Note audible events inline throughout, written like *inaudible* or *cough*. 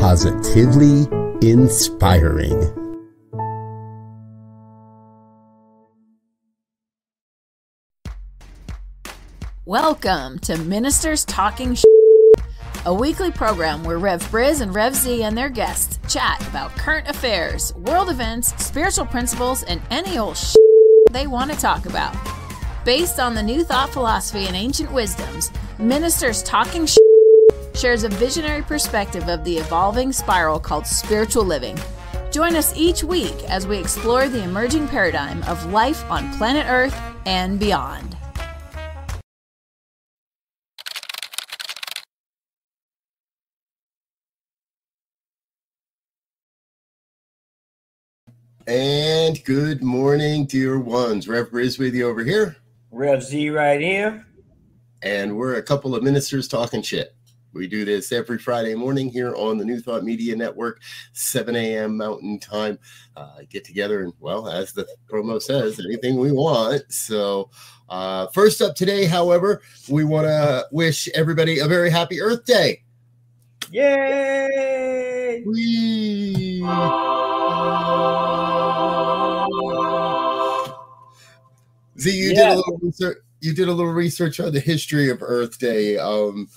Positively inspiring. Welcome to Ministers Talking Sh- a weekly program where Rev Briz and Rev Z and their guests chat about current affairs, world events, spiritual principles, and any old sh- they want to talk about. Based on the New Thought philosophy and ancient wisdoms, Ministers Talking Sh- shares a visionary perspective of the evolving spiral called spiritual living. Join us each week as we explore the emerging paradigm of life on planet Earth and beyond. And good morning, dear ones. Rev Briz with you over here. Rev Z right here. And we're a couple of ministers talking shit. We do this every Friday morning here on the New Thought Media Network, 7 a.m. Mountain Time. Uh, get together and, well, as the promo says, anything we want. So, uh, first up today, however, we want to wish everybody a very happy Earth Day. Yay! Whee! Z, you did a little research. You did a little research on the history of Earth Day. Um,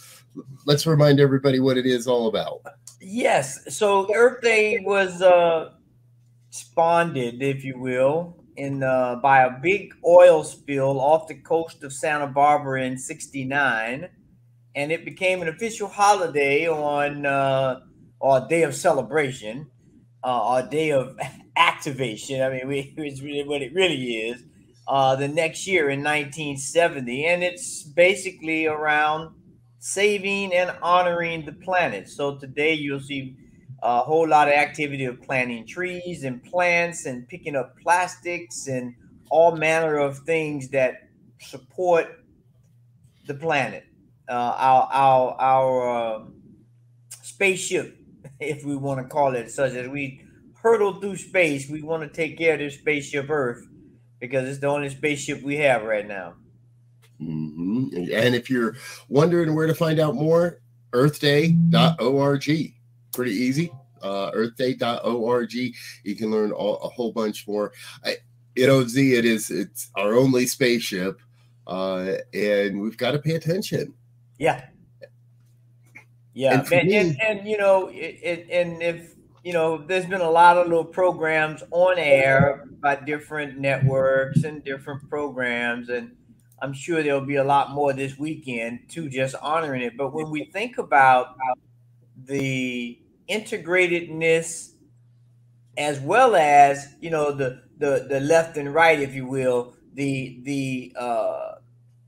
let's remind everybody what it is all about. Yes. So Earth Day was uh spawned, if you will, in uh, by a big oil spill off the coast of Santa Barbara in '69, and it became an official holiday on uh, or a day of celebration, uh, a day of *laughs* activation. I mean, *laughs* we, it's really what it really is. Uh, the next year in 1970, and it's basically around saving and honoring the planet. So today you'll see a whole lot of activity of planting trees and plants and picking up plastics and all manner of things that support the planet. Uh, our our our uh, spaceship, *laughs* if we want to call it such, as we hurtle through space, we want to take care of this spaceship Earth because it's the only spaceship we have right now. And if you're wondering where to find out more, earthday.org. Pretty easy. Uh, earthday.org. You can learn all, a whole bunch more. I, you know, Z, it is it's our only spaceship, uh, and we've got to pay attention. Yeah. Yeah, And and and, me- and, and, you know, it, it, and if you know, there's been a lot of little programs on air by different networks and different programs, and I'm sure there'll be a lot more this weekend too, just honoring it. But when we think about the integratedness, as well as you know, the the the left and right, if you will, the the uh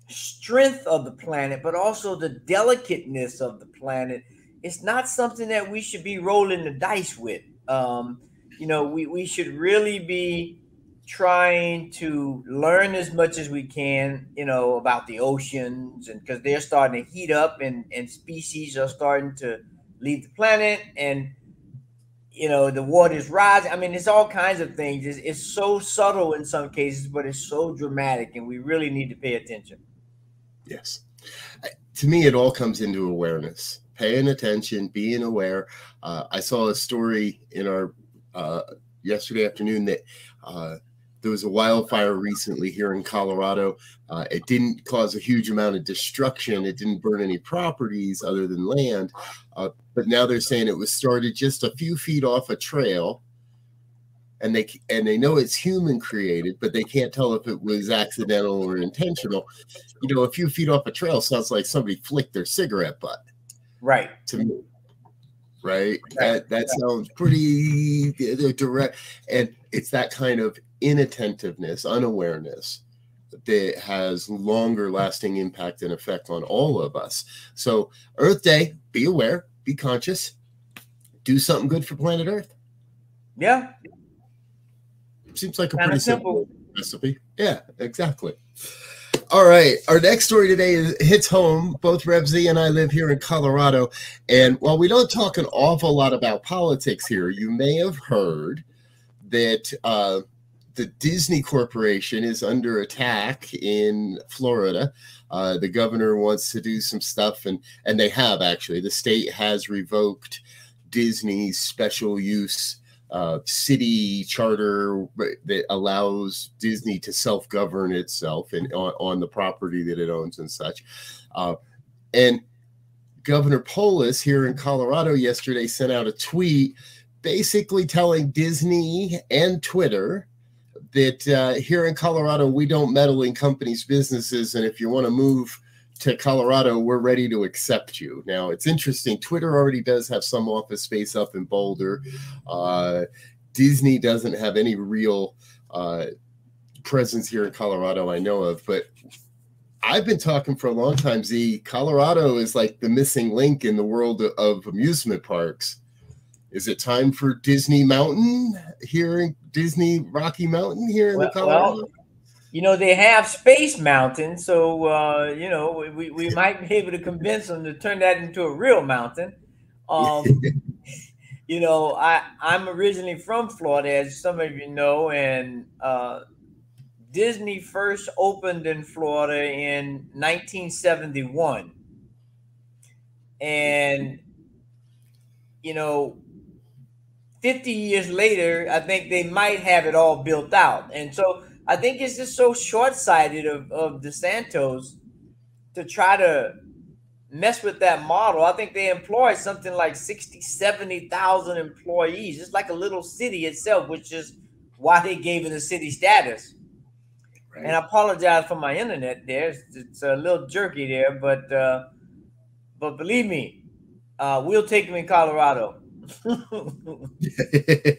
strength of the planet, but also the delicateness of the planet. It's not something that we should be rolling the dice with. Um, you know, we, we should really be trying to learn as much as we can, you know, about the oceans and because they're starting to heat up and, and species are starting to leave the planet and you know the water's rising. I mean, it's all kinds of things. It's, it's so subtle in some cases, but it's so dramatic, and we really need to pay attention. Yes. To me, it all comes into awareness, paying attention, being aware. Uh, I saw a story in our uh, yesterday afternoon that uh, there was a wildfire recently here in Colorado. Uh, it didn't cause a huge amount of destruction. It didn't burn any properties other than land. Uh, but now they're saying it was started just a few feet off a trail. And they and they know it's human created, but they can't tell if it was accidental or intentional you know, a few feet off a trail sounds like somebody flicked their cigarette butt Right. to me. Right? That that sounds pretty uh, direct. And it's that kind of inattentiveness, unawareness that has longer lasting impact and effect on all of us. So Earth Day, be aware, be conscious. do something good for planet Earth. Yeah. Seems like a Kinda pretty simple. simple recipe. Yeah, exactly. All right. Our next story today is, hits home. Both Rev Z and I live here in Colorado. And while we don't talk an awful lot about politics here, you may have heard that uh, the Disney Corporation is under attack in Florida. Uh, the governor wants to do some stuff, and and they have actually. The state has revoked Disney's special use uh, city charter that allows Disney to self govern itself and on, on, the property that it owns and such. Uh, and Governor Polis here in Colorado yesterday sent out a tweet basically telling Disney and Twitter that uh, here in Colorado, we don't meddle in companies' businesses. And if you want to move to Colorado, we're ready to accept you. Now, it's interesting. Twitter already does have some office space up in Boulder. Uh, Disney doesn't have any real uh, presence here in Colorado, I know of. But I've been talking for a long time, Z. Colorado is like the missing link in the world of amusement parks. Is it time for Disney Mountain here in Disney Rocky Mountain here in well, the Colorado? Well, you know they have Space Mountain, so uh, you know we, we *laughs* might be able to convince them to turn that into a real mountain. Um, *laughs* you know, I I'm originally from Florida, as some of you know, and uh, Disney first opened in Florida in 1971, and you know 50 years later, I think they might have it all built out. And so I think it's just so short sighted of, of DeSantis to try to mess with that model. I think they employ something like 60, 70,000 employees. It's like a little city itself, which is why they gave it a city status. Right. And I apologize for my internet there. It's, it's a little jerky there, but uh, but believe me, uh, we'll take them in Colorado. *laughs*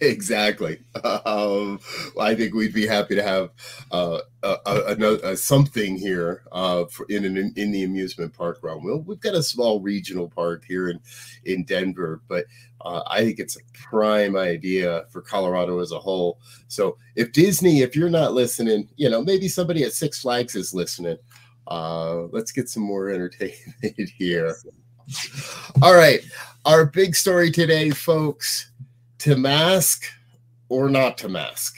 exactly. Um, I think we'd be happy to have uh, a, a, a, something here uh, for in, in, in the amusement park realm. We'll, we've got a small regional park here in in Denver, but uh, I think it's a prime idea for Colorado as a whole. So if Disney, if you're not listening, you know maybe somebody at Six Flags is listening. Uh, let's get some more entertainment *laughs* here. All right. Our big story today, folks to mask or not to mask.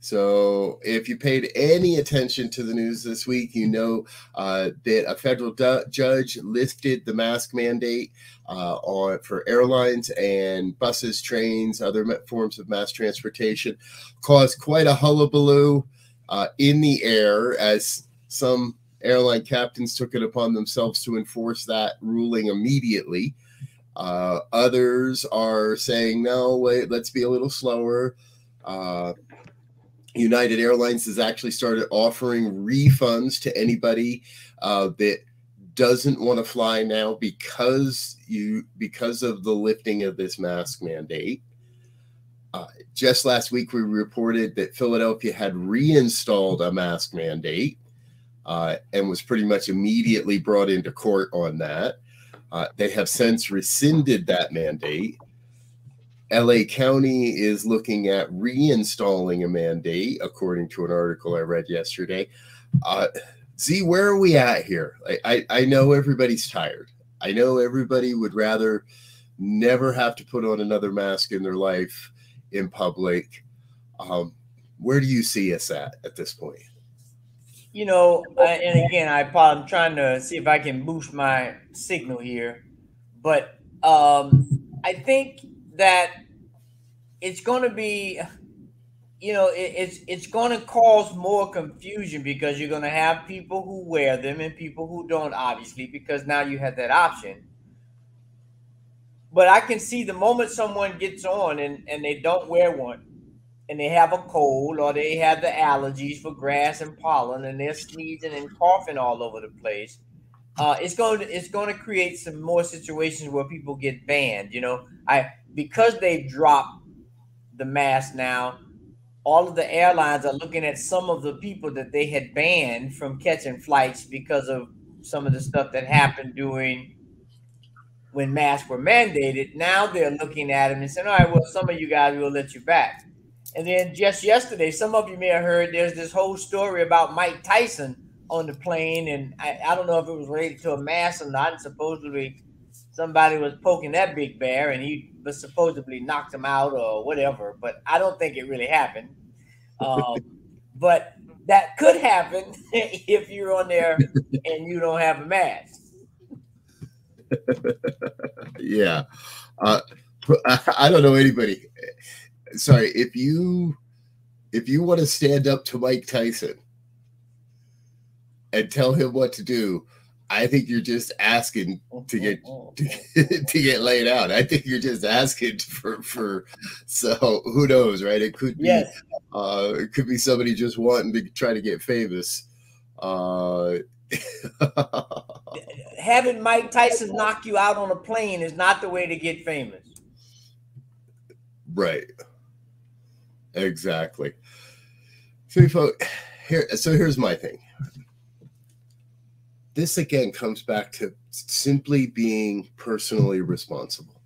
So, if you paid any attention to the news this week, you know uh, that a federal du- judge lifted the mask mandate uh, on for airlines and buses, trains, other forms of mass transportation, caused quite a hullabaloo uh, in the air as some airline captains took it upon themselves to enforce that ruling immediately. Uh, others are saying, no, wait, let's be a little slower. Uh, United Airlines has actually started offering refunds to anybody uh, that doesn't want to fly now because you because of the lifting of this mask mandate. Uh, just last week, we reported that Philadelphia had reinstalled a mask mandate uh, and was pretty much immediately brought into court on that. Uh, they have since rescinded that mandate. LA County is looking at reinstalling a mandate, according to an article I read yesterday. Uh, Z, where are we at here? I, I, I know everybody's tired. I know everybody would rather never have to put on another mask in their life in public. Um, where do you see us at at this point? You know, I, and again, I I'm trying to see if I can boost my signal here, but um, I think that it's going to be, you know, it, it's it's going to cause more confusion because you're going to have people who wear them and people who don't, obviously, because now you have that option. But I can see the moment someone gets on and, and they don't wear one, and they have a cold or they have the allergies for grass and pollen and they're sneezing and coughing all over the place, uh, it's going to it's going to create some more situations where people get banned. You know, I because they dropped the mask now, all of the airlines are looking at some of the people that they had banned from catching flights because of some of the stuff that happened during when masks were mandated. Now they're looking at them and saying, all right, well, some of you guys will let you back. And then just yesterday, some of you may have heard there's this whole story about Mike Tyson on the plane. And I, I don't know if it was related to a mask or not. Supposedly, somebody was poking that big bear and he was supposedly knocked him out or whatever. But I don't think it really happened. Um, *laughs* but that could happen *laughs* if you're on there and you don't have a mask. *laughs* yeah. Uh, I don't know anybody. Sorry, if you if you want to stand up to Mike Tyson and tell him what to do, I think you're just asking to get *laughs* to, *laughs* to, get laid out. I think you're just asking for for so who knows, right? It could be yes. uh it could be somebody just wanting to try to get famous. Uh *laughs* having Mike Tyson knock you out on a plane is not the way to get famous. Right. Exactly. So, here, so here's my thing. This again comes back to simply being personally responsible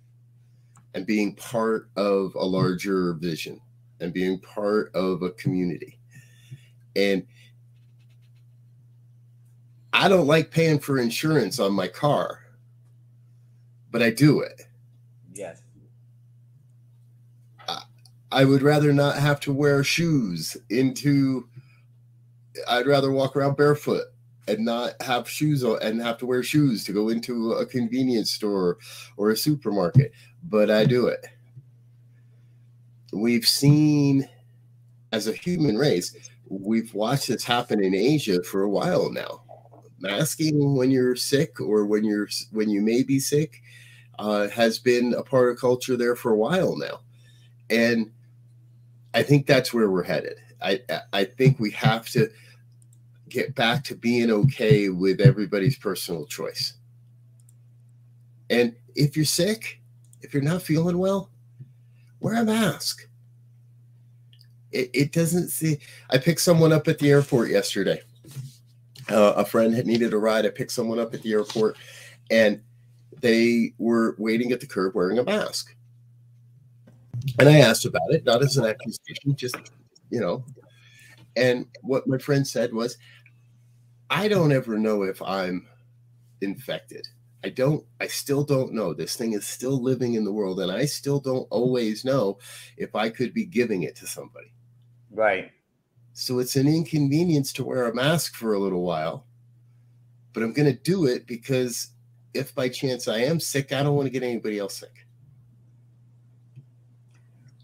and being part of a larger vision and being part of a community. And I don't like paying for insurance on my car, but I do it. Yes. I, would rather not have to wear shoes into, I'd rather walk around barefoot and not have shoes on and have to wear shoes to go into a convenience store or a supermarket, but I do it. We've seen as a human race, we've watched this happen in Asia for a while now masking when you're sick or when you're when you may be sick uh, has been a part of culture there for a while now, and I think that's where we're headed. I I think we have to get back to being okay with everybody's personal choice. And if you're sick, if you're not feeling well, wear a mask. It, it doesn't see. I picked someone up at the airport yesterday uh, a friend had needed a ride. I picked someone up at the airport, and they were waiting at the curb wearing a mask. And I asked about it, not as an accusation, just you know. And what my friend said was, I don't ever know if I'm infected. I don't, I still don't know. This thing is still living in the world, and I still don't always know if I could be giving it to somebody. Right. So it's an inconvenience to wear a mask for a little while. But I'm going to do it because if by chance I am sick, I don't want to get anybody else sick.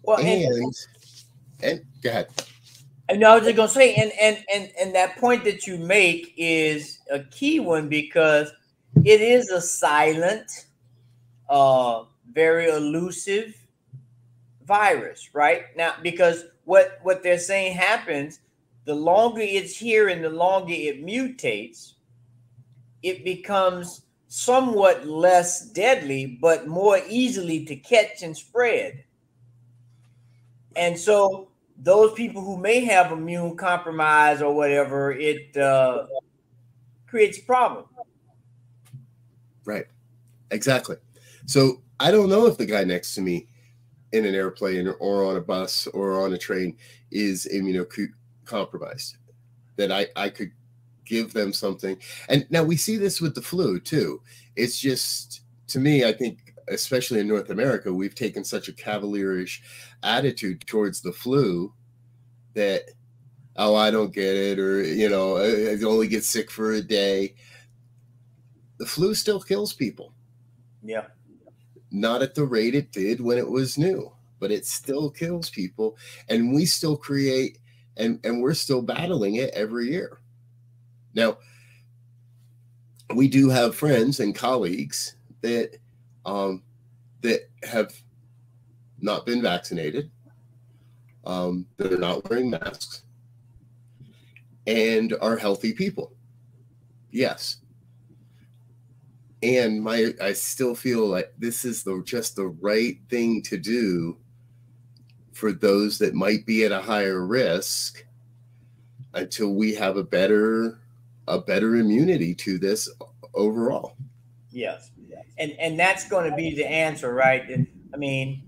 Well, and, and, and go ahead. No, I was just gonna say, and and and and that point that you make is a key one because it is a silent, uh, very elusive virus, right? Now, because what what they're saying happens the longer it's here and the longer it mutates, it becomes somewhat less deadly, but more easily to catch and spread. And so, those people who may have immune compromise or whatever, it uh, creates a problem. Right. Exactly. So, I don't know if the guy next to me in an airplane or on a bus or on a train is immunocompromised. That I, I could give them something. And now we see this with the flu too. It's just, to me, I think, especially in North America, we've taken such a cavalierish attitude towards the flu that, oh, I don't get it, or, you know, I only get sick for a day. The flu still kills people. Yeah not at the rate it did when it was new, but it still kills people. And we still create and, and we're still battling it every year. Now, we do have friends and colleagues that um, that have not been vaccinated, um, that are not wearing masks, and are healthy people. Yes, and my i still feel like this is the just the right thing to do for those that might be at a higher risk until we have a better a better immunity to this overall. Yes and and that's going to be the answer, right? I mean,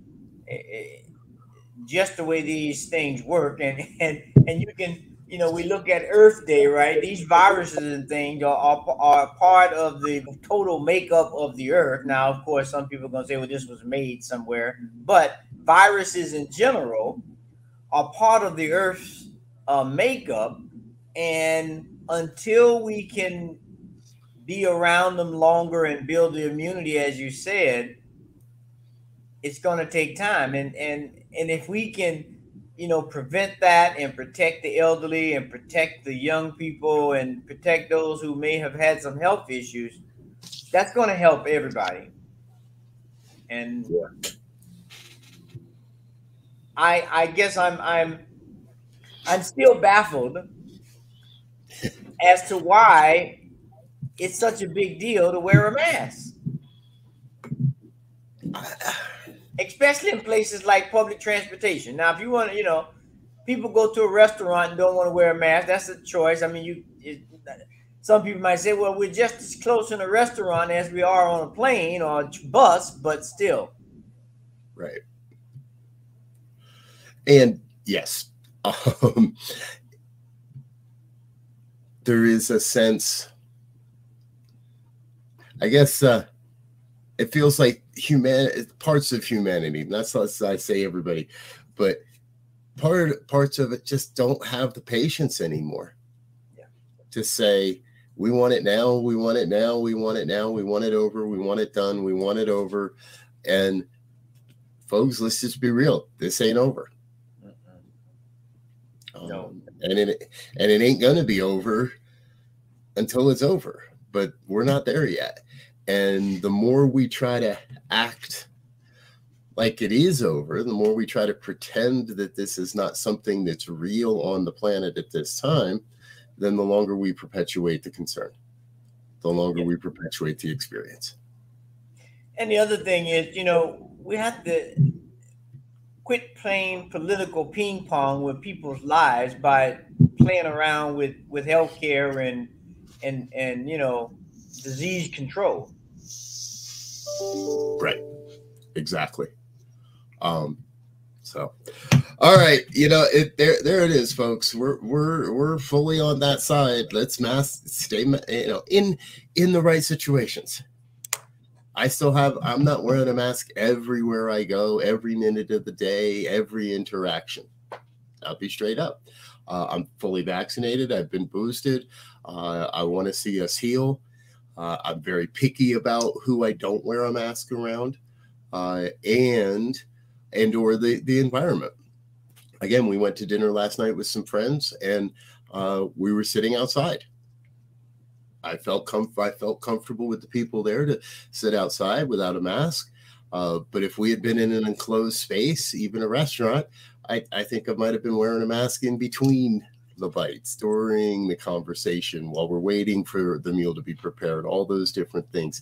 just the way these things work, and and and you can you know, we look at Earth Day, right? These viruses and things are, are, are, part of the total makeup of the Earth. Now, of course, some people are going to say, well, this was made somewhere, but viruses in general are part of the Earth's uh, makeup. And until we can be around them longer and build the immunity, as you said, it's going to take time. And, and, and if we can, you know, prevent that and protect the elderly and protect the young people and protect those who may have had some health issues, that's going to help everybody. And. I I guess I'm I'm I'm still baffled as to why it's such a big deal to wear a mask especially in places like public transportation. Now, if you want to, you know, people go to a restaurant and don't want to wear a mask, that's a choice. I mean, you. It, some people might say, well, we're just as close in a restaurant as we are on a plane or a bus, but still. Right. And yes, *laughs* um, there is a sense, I guess, uh, it feels like human parts of humanity. That's not I say everybody, but part parts of it just don't have the patience anymore. Yeah. To say we want it now, we want it now, we want it now, we want it over, we want it done, we want it over, and folks, let's just be real. This ain't over. Um, no. and it and it ain't gonna be over until it's over. But we're not there yet. And the more we try to act like it is over, the more we try to pretend that this is not something that's real on the planet at this time, then the longer we perpetuate the concern, the longer we perpetuate the experience. And the other thing is, you know, we have to quit playing political ping pong with people's lives by playing around with with healthcare and and and you know disease control. Right. Exactly. Um, so, all right, you know, it there there it is, folks. We're we're we're fully on that side. Let's mask stay, you know, in in the right situations. I still have. I'm not wearing a mask everywhere I go, every minute of the day, every interaction. I'll be straight up. Uh, I'm fully vaccinated. I've been boosted. Uh, I want to see us heal. Uh, I'm very picky about who I don't wear a mask around, uh, and and or the the environment. Again, we went to dinner last night with some friends, and uh, we were sitting outside. I felt comf- I felt comfortable with the people there to sit outside without a mask. Uh, but if we had been in an enclosed space, even a restaurant, I, I think I might have been wearing a mask in between the bites during the conversation while we're waiting for the meal to be prepared, all those different things.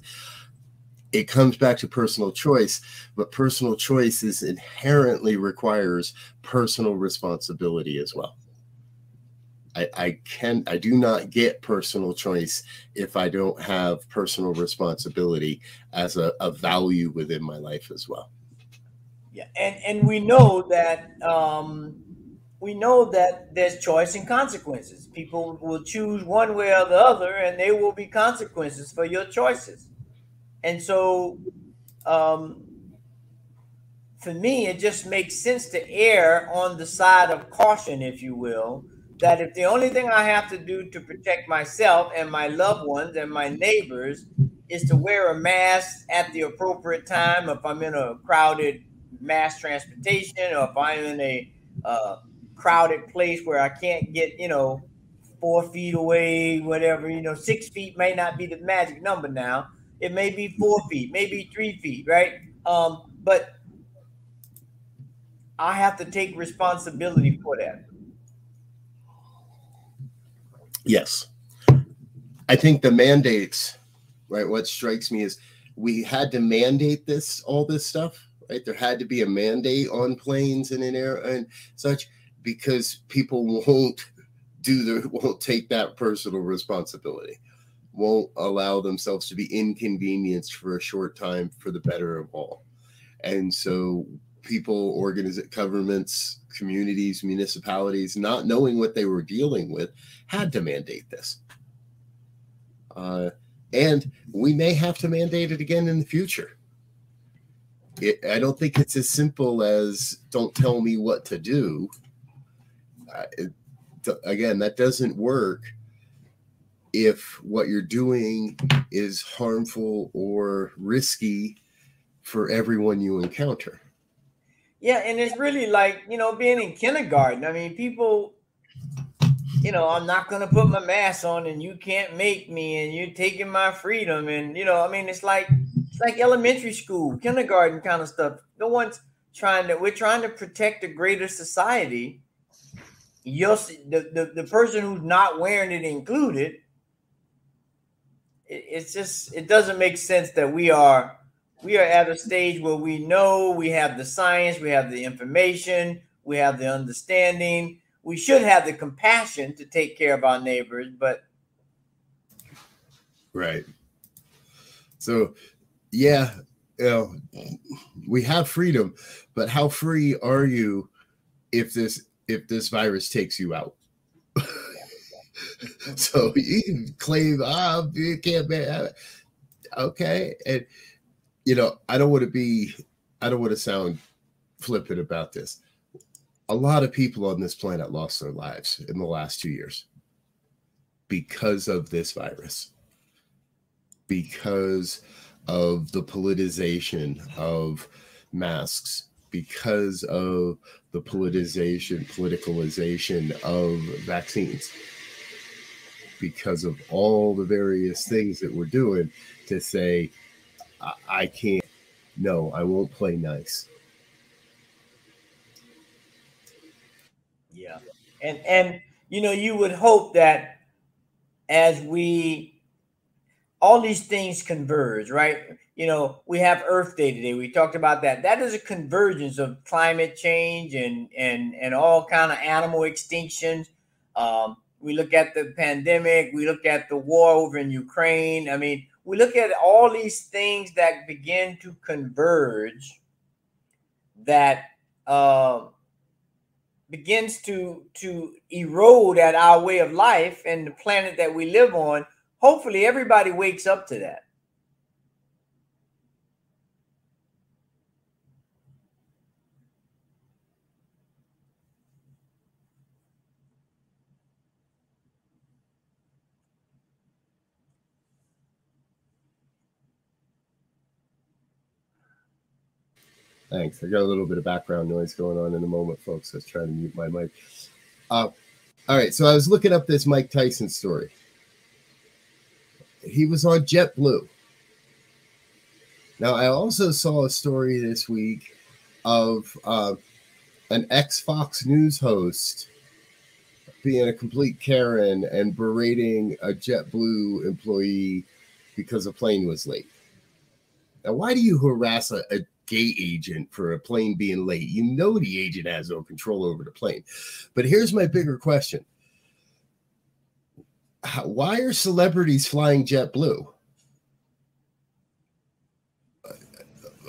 It comes back to personal choice, but personal choice is inherently requires personal responsibility as well. I, I can I do not get personal choice if I don't have personal responsibility as a, a value within my life as well. Yeah, and and we know that um, we know that there's choice and consequences. People will choose one way or the other, and there will be consequences for your choices. And so, um, for me, it just makes sense to err on the side of caution, if you will. That if the only thing I have to do to protect myself and my loved ones and my neighbors is to wear a mask at the appropriate time, if I'm in a crowded mass transportation or if I'm in a uh, crowded place where I can't get, you know, four feet away, whatever, you know, six feet may not be the magic number now. It may be four feet, maybe three feet, right? Um, but I have to take responsibility for that. Yes. I think the mandates, right? What strikes me is we had to mandate this, all this stuff, right? There had to be a mandate on planes and in air and such because people won't do the won't take that personal responsibility won't allow themselves to be inconvenienced for a short time for the better of all. And so people, organize governments, communities, municipalities, not knowing what they were dealing with, had to mandate this. Uh, and we may have to mandate it again in the future. It, I don't think it's as simple as don't tell me what to do. It, again, that doesn't work if what you're doing is harmful or risky for everyone you encounter. Yeah, and it's really like, you know, being in kindergarten. I mean, people, you know, I'm not going to put my mask on and you can't make me and you're taking my freedom. And, you know, I mean, it's like, it's like elementary school, kindergarten kind of stuff. No one's trying to, we're trying to protect the greater society. You'll see the, the, the person who's not wearing it included it's just it doesn't make sense that we are we are at a stage where we know we have the science, we have the information, we have the understanding. We should have the compassion to take care of our neighbors, but right. So, yeah, you know, we have freedom, but how free are you if this if this virus takes you out? *laughs* so you can claim, ah, you can't be okay. And you know, I don't want to be, I don't want to sound flippant about this. A lot of people on this planet lost their lives in the last two years because of this virus, because of the politicization of masks, because of the politicization, politicalization of vaccines because of all the various things that we're doing to say, I, I can't, no, I won't play nice. Yeah. And, and, you know, you would hope that as we, all these things converge, right? You know, we have Earth Day today. We talked about that. That is a convergence of climate change and and and all kind of animal extinctions. Um, we look at the pandemic, we look at the war over in Ukraine. I mean, we look at all these things that begin to converge that uh, begins to to erode at our way of life and the planet that we live on hopefully everybody wakes up to that Thanks. I got a little bit of background noise going on in a moment, folks. I was trying to mute my mic. Uh, all right. So I was looking up this Mike Tyson story. He was on JetBlue. Now, I also saw a story this week of uh, an ex Fox News host being a complete Karen and berating a JetBlue employee because a plane was late. Now, why do you harass a, a gate agent for a plane being late. You know the agent has no control over the plane. But here's my bigger question. Why are celebrities flying JetBlue?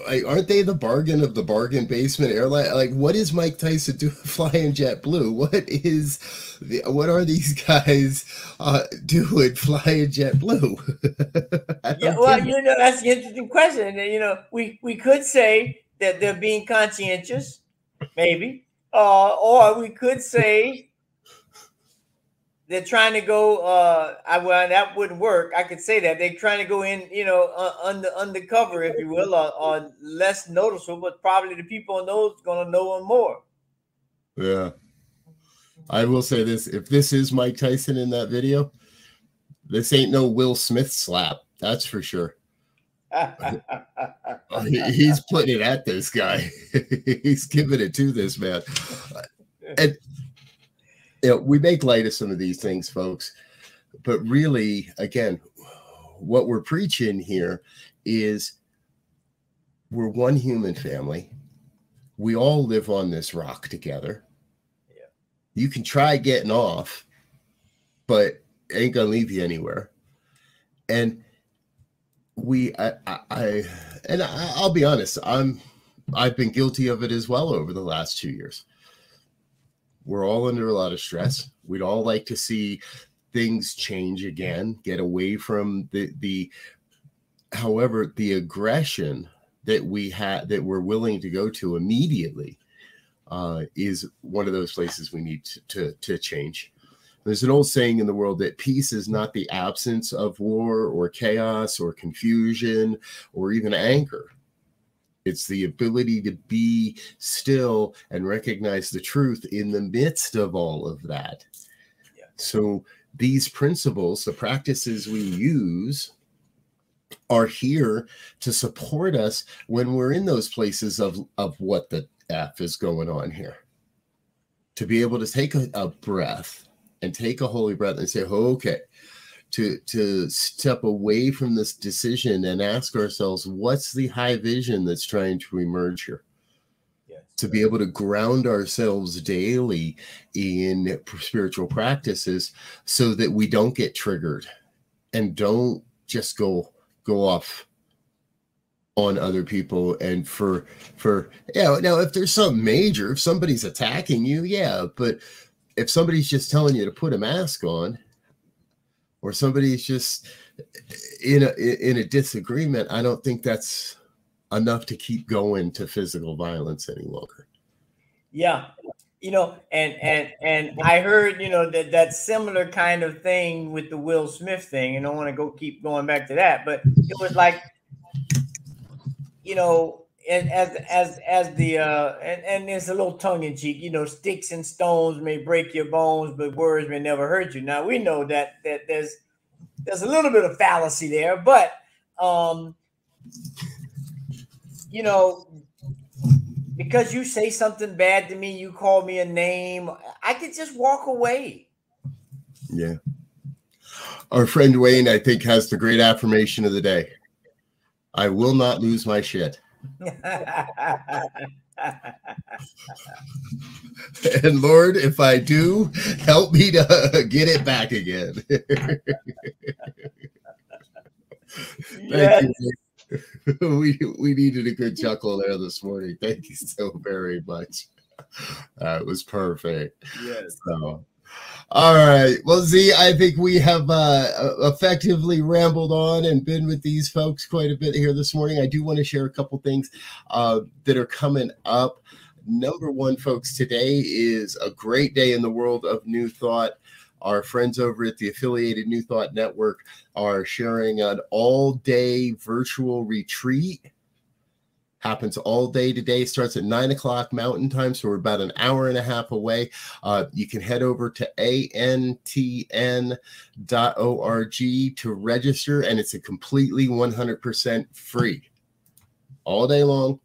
like, aren't they the bargain of the bargain basement airline? Like, what is Mike Tyson *laughs* doing flying JetBlue? What is, the, what are these guys uh, doing *laughs* flying JetBlue? *laughs* yeah, well, you know, that's an interesting question. You know, we we could say that they're being conscientious, maybe, uh, or we could say they're trying to go uh I well that wouldn't work. I could say that they're trying to go in, you know, uh, under undercover, if you will, or, or less noticeable, but probably the people on those gonna know them more. Yeah. I will say this if this is Mike Tyson in that video, this ain't no Will Smith slap. That's for sure. *laughs* He's putting it at this guy. *laughs* He's giving it to this man. And you know, we make light of some of these things, folks, but really, again, what we're preaching here is we're one human family. We all live on this rock together. Yeah. You can try getting off, but ain't gonna leave you anywhere. and we I, I, I and I, I'll be honest, I'm I've been guilty of it as well over the last two years. We're all under a lot of stress. We'd all like to see things change again, get away from the the however, the aggression that we had that we're willing to go to immediately uh, is one of those places we need to, to, to change. There's an old saying in the world that peace is not the absence of war or chaos or confusion or even anger. It's the ability to be still and recognize the truth in the midst of all of that. Yeah. So, these principles, the practices we use, are here to support us when we're in those places of, of what the F is going on here. To be able to take a, a breath and take a holy breath and say, okay, to to step away from this decision and ask ourselves what's the high vision that's trying to emerge here yes. to be able to ground ourselves daily in spiritual practices so that we don't get triggered and don't just go go off on other people and for for yeah now if there's something major if somebody's attacking you yeah but if somebody's just telling you to put a mask on or somebody's just in a in a disagreement i don't think that's enough to keep going to physical violence any longer. Yeah you know and and and i heard you know that that similar kind of thing with the will smith thing and i want to go keep going back to that but it was like you know as as as the uh and, and it's a little tongue-in-cheek you know sticks and stones may break your bones but words may never hurt you. Now we know that that there's there's a little bit of fallacy there but um you know because you say something bad to me you call me a name i could just walk away. Yeah. Our friend wayne i think has the great affirmation of the day. I will not lose my shit *laughs* and Lord, if I do, help me to *laughs* get it back again. *laughs* Thank you. We we needed a good chuckle there this morning. Thank you so very much. That uh, was perfect. Yes. So all right. Well, Z, I think we have uh, effectively rambled on and been with these folks quite a bit here this morning. I do want to share a couple things uh, that are coming up. Number one, folks, today is a great day in the world of New Thought. Our friends over at the affiliated New Thought Network are sharing an all day virtual retreat happens all day today. Starts at 9 o'clock mountain time so we're about an hour and a half away. Uh, you can head over to antn.org to register and it's a completely 100% free all day long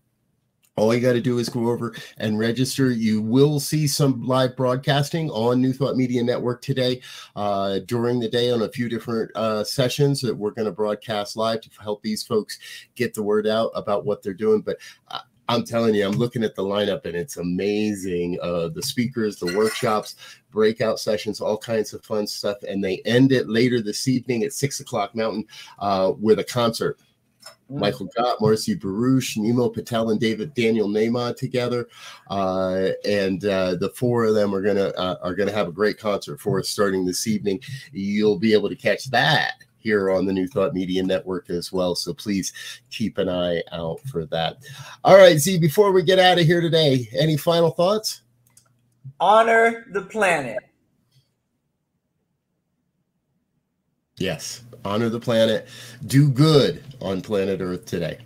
all you got to do is go over and register. You will see some live broadcasting on New Thought Media Network today uh, during the day on a few different uh, sessions that we're going to broadcast live to help these folks get the word out about what they're doing. But uh, I'm telling you, I'm looking at the lineup and it's amazing. Uh, the speakers, the workshops, breakout sessions, all kinds of fun stuff. And they end it later this evening at six o'clock Mountain uh, with a concert Michael Gott, Marcy Baruch, Nimo Patel, and David Daniel Nahmod together, uh, and uh, the four of them are gonna uh, are gonna have a great concert for us starting this evening. You'll be able to catch that here on the New Thought Media Network as well. So please keep an eye out for that. All right, Z. Before we get out of here today, any final thoughts? Honor the planet. Yes, honor the planet, do good on planet Earth today.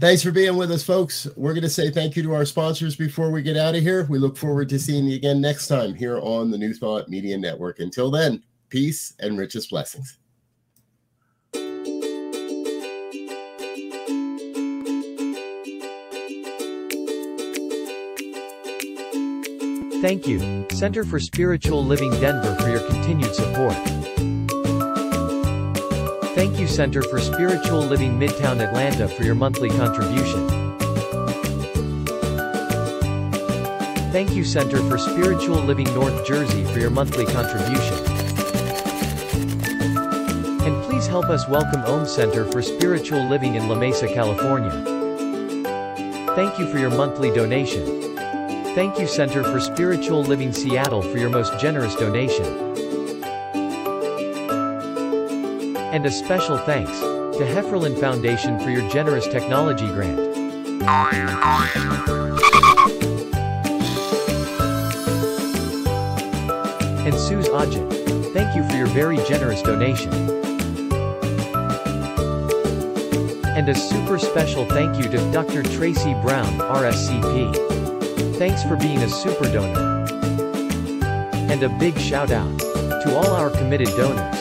Thanks for being with us, folks. We're going to say thank you to our sponsors before we get out of here. We look forward to seeing you again next time here on the New Thought Media Network. Until then, peace and richest blessings. Thank you, Center for Spiritual Living Denver, for your continued support. Thank you Center for Spiritual Living Midtown Atlanta for your monthly contribution. Thank you Center for Spiritual Living North Jersey for your monthly contribution. And please help us welcome Om Center for Spiritual Living in La Mesa, California. Thank you for your monthly donation. Thank you Center for Spiritual Living Seattle for your most generous donation. And a special thanks to Hefferlin Foundation for your generous technology grant. And Suze Ajit, thank you for your very generous donation. And a super special thank you to Dr. Tracy Brown, RSCP. Thanks for being a super donor. And a big shout out to all our committed donors.